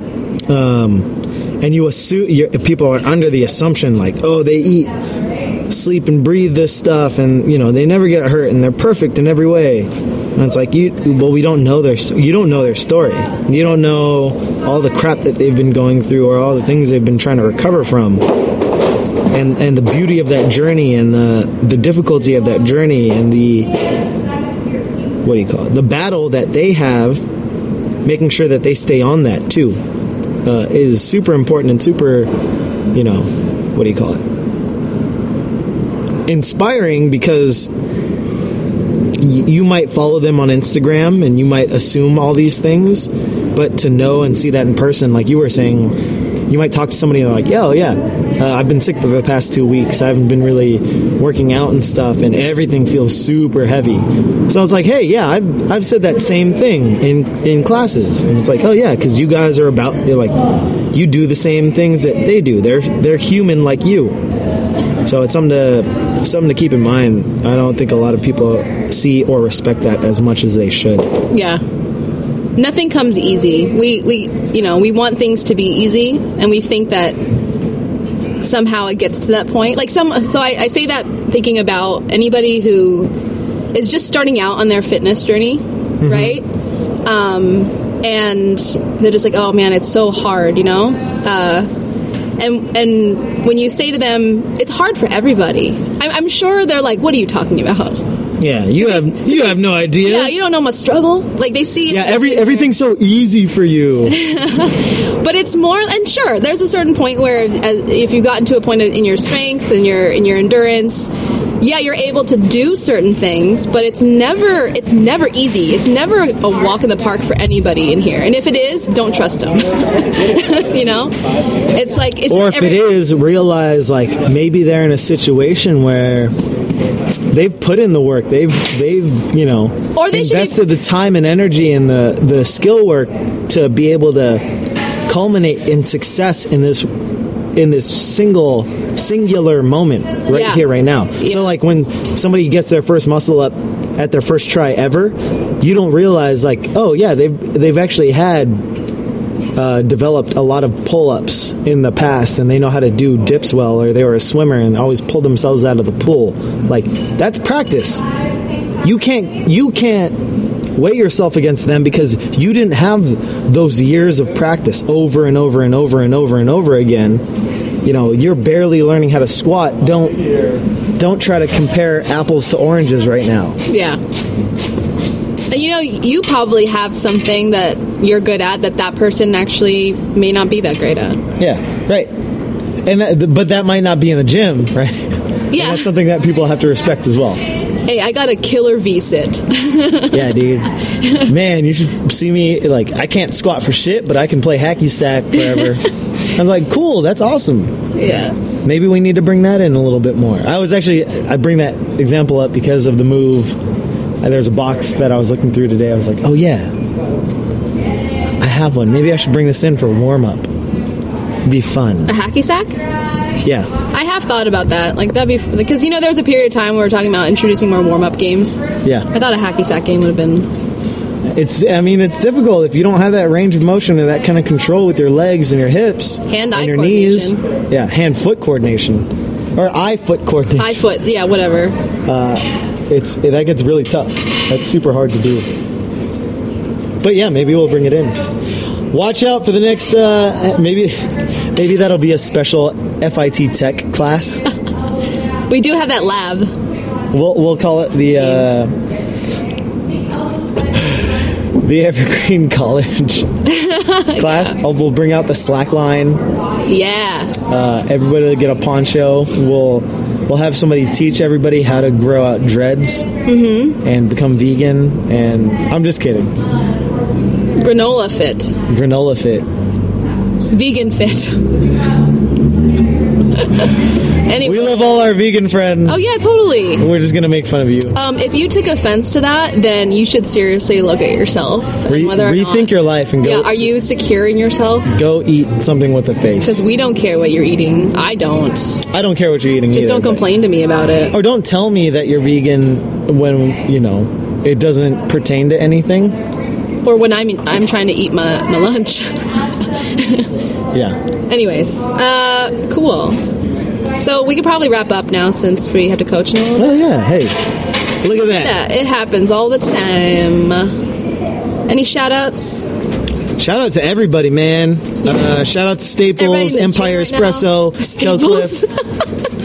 Speaker 2: Um, and you assume people are under the assumption like, oh, they eat, sleep, and breathe this stuff, and you know they never get hurt, and they're perfect in every way. And it's like you, well, we don't know their, you don't know their story. You don't know all the crap that they've been going through, or all the things they've been trying to recover from and and the beauty of that journey and the the difficulty of that journey and the what do you call it? The battle that they have making sure that they stay on that too uh, is super important and super you know what do you call it? Inspiring because you might follow them on Instagram and you might assume all these things but to know and see that in person like you were saying you might talk to somebody and they're like, "Yo, yeah, uh, I've been sick for the past two weeks. I haven't been really working out and stuff, and everything feels super heavy." So it's like, "Hey, yeah, I've I've said that same thing in in classes," and it's like, "Oh yeah, because you guys are about like you do the same things that they do. They're they're human like you." So it's something to something to keep in mind. I don't think a lot of people see or respect that as much as they should.
Speaker 1: yeah. Nothing comes easy. We we you know we want things to be easy, and we think that somehow it gets to that point. Like some, so I, I say that thinking about anybody who is just starting out on their fitness journey, right? Um, and they're just like, oh man, it's so hard, you know. Uh, and and when you say to them, it's hard for everybody. I'm, I'm sure they're like, what are you talking about?
Speaker 2: Yeah, you have you have no idea.
Speaker 1: Yeah, you don't know much struggle. Like they see.
Speaker 2: Yeah, every everything's so easy for you. *laughs*
Speaker 1: but it's more and sure there's a certain point where as, if you've gotten to a point in your strength and your in your endurance yeah you're able to do certain things but it's never it's never easy it's never a walk in the park for anybody in here and if it is don't trust them *laughs* you know it's like it's
Speaker 2: or if
Speaker 1: every-
Speaker 2: it is, realize like maybe they're in a situation where they've put in the work. They've they've you know
Speaker 1: Or they should be-
Speaker 2: invested the time and energy and the the skill work to be able to culminate in success in this in this single singular moment right
Speaker 1: Yeah.
Speaker 2: here right now.
Speaker 1: Yeah.
Speaker 2: So like when somebody gets their first muscle up at their first try ever, you don't realize like oh yeah they've they've actually had uh, developed a lot of pull-ups in the past and they know how to do dips well or they were a swimmer and always pulled themselves out of the pool. Like that's practice. You can't you can't weigh yourself against them because you didn't have those years of practice over and over and over and over and over again. You know you're barely learning how to squat. Don't don't try to compare apples to oranges right now.
Speaker 1: Yeah you know you probably have something that you're good at that that person actually may not be that great at
Speaker 2: yeah right and that, but that might not be in the gym *laughs* right
Speaker 1: yeah
Speaker 2: And that's something that people have to respect as well
Speaker 1: hey i got a killer v sit *laughs*
Speaker 2: Yeah, dude. Man, you should see me. Like, I can't squat for shit, but I can play hacky sack forever. *laughs* I was like, cool, that's awesome.
Speaker 1: yeah
Speaker 2: Maybe we need to bring that in a little bit more. I was actually, I bring that example up because of the move. Uh, There's a box that I was looking through today. I was like, oh, yeah. I have one. Maybe I should bring this in for warm up. It'd be fun.
Speaker 1: a hacky sack
Speaker 2: Yeah.
Speaker 1: I have thought about that. Like that'd be because you know there was a period of time where we were talking about introducing more warm up games.
Speaker 2: Yeah.
Speaker 1: I thought a hacky sack game would have been.
Speaker 2: It's, I mean, it's difficult if you don't have that range of motion and that kind of control with your legs and your hips
Speaker 1: Hand-eye
Speaker 2: and your knees. Yeah, hand foot coordination or eye foot coordination.
Speaker 1: High foot, yeah, whatever.
Speaker 2: It's that gets really tough. That's super hard to do. But yeah, maybe we'll bring it in. Watch out for the next. Uh, maybe, maybe that'll be a special FIT Tech class. *laughs*
Speaker 1: We do have that lab.
Speaker 2: We'll we'll call it the uh, the Evergreen *laughs* College *laughs* class. Oh, we'll bring out the slack line.
Speaker 1: Yeah,
Speaker 2: Uh, everybody will get a poncho. We'll we'll have somebody teach everybody how to grow out dreads and become vegan. And I'm just kidding.
Speaker 1: granola fit,
Speaker 2: Granola fit.
Speaker 1: vegan fit. *laughs* anyway,
Speaker 2: We love all our vegan friends.
Speaker 1: oh yeah, totally.
Speaker 2: We're just gonna make fun of you.
Speaker 1: Um, if you took offense to that, then you should seriously look at yourself and
Speaker 2: Re-
Speaker 1: whether or
Speaker 2: rethink
Speaker 1: not,
Speaker 2: your life and go
Speaker 1: Yeah, are you secure in yourself?
Speaker 2: go eat something with a face.
Speaker 1: Because we don't care what you're eating. I don't.
Speaker 2: I don't care what you're eating.
Speaker 1: Just
Speaker 2: either,
Speaker 1: don't
Speaker 2: but-
Speaker 1: complain to me about it.
Speaker 2: Or don't tell me that you're vegan when you know it doesn't pertain to anything.
Speaker 1: Or when I'm I'm trying to eat my, my lunch. *laughs*
Speaker 2: Yeah.
Speaker 1: Anyways, uh, cool. So we could probably wrap up now since we have to coach now.
Speaker 2: Oh yeah. Hey, look at that.
Speaker 1: Yeah, it happens all the time. Any shout outs?
Speaker 2: Shout out to everybody, man. Uh, shout out to Staples, Empire
Speaker 1: right?
Speaker 2: Espresso, *laughs*
Speaker 1: Staples? *laughs*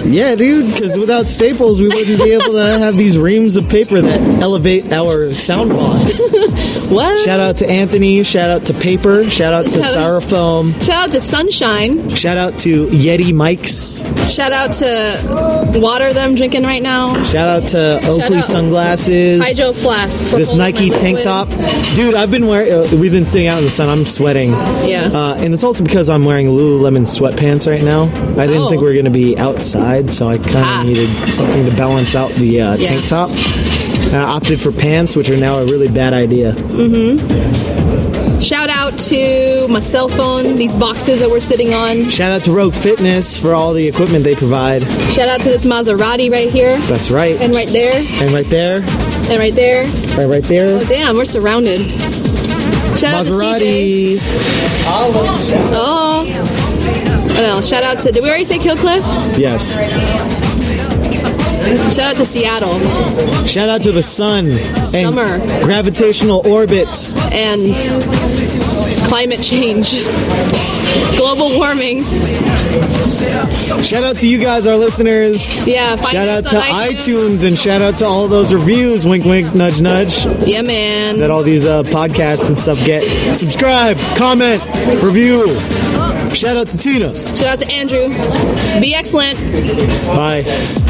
Speaker 2: Yeah, dude. Because without Staples, we wouldn't be able to have these reams of paper that elevate our sound box. *laughs*
Speaker 1: what?
Speaker 2: Shout out to Anthony. Shout out to Paper. Shout out to
Speaker 1: Shout out-
Speaker 2: Styrofoam.
Speaker 1: Shout out to Sunshine.
Speaker 2: Shout out to Yeti mics.
Speaker 1: Shout out to water that I'm drinking right now.
Speaker 2: Shout out to Oakley
Speaker 1: out.
Speaker 2: sunglasses.
Speaker 1: Hydro Flask. For
Speaker 2: this Nike tank
Speaker 1: liquid.
Speaker 2: top, dude. I've been wearing. Uh, we've been sitting out in the sun. I'm sweating.
Speaker 1: Yeah.
Speaker 2: Uh, and it's also because I'm wearing Lululemon sweatpants right now. I didn't
Speaker 1: Oh.
Speaker 2: think we were going to be outside, so I kind of
Speaker 1: Ah.
Speaker 2: needed something to balance out the uh,
Speaker 1: Yeah.
Speaker 2: tank top. And I opted for pants, which are now a really bad idea.
Speaker 1: Shout out to my cell phone, these boxes that we're sitting on.
Speaker 2: Shout out to Rogue Fitness for all the equipment they provide.
Speaker 1: Shout out to this Maserati right here.
Speaker 2: That's right.
Speaker 1: And right there.
Speaker 2: And right there,
Speaker 1: And right there.
Speaker 2: right, right there.
Speaker 1: Damn, we're surrounded. Shout out to
Speaker 2: Maserati.
Speaker 1: Oh. What else? Shout out to. Did we already say Kill Cliff?
Speaker 2: Yes.
Speaker 1: Shout out to Seattle
Speaker 2: Shout out to the sun
Speaker 1: Summer.
Speaker 2: and gravitational orbits.
Speaker 1: and climate change, global warming.
Speaker 2: Shout out to you guys, our listeners.
Speaker 1: Yeah. Find
Speaker 2: Shout out to
Speaker 1: on
Speaker 2: iTunes and shout out to all those reviews. Wink, wink, nudge, nudge.
Speaker 1: Yeah, man.
Speaker 2: That all these uh, podcasts and stuff get. Subscribe, comment, review. Shout out to Tina.
Speaker 1: Shout out to Andrew. Be excellent.
Speaker 2: Bye.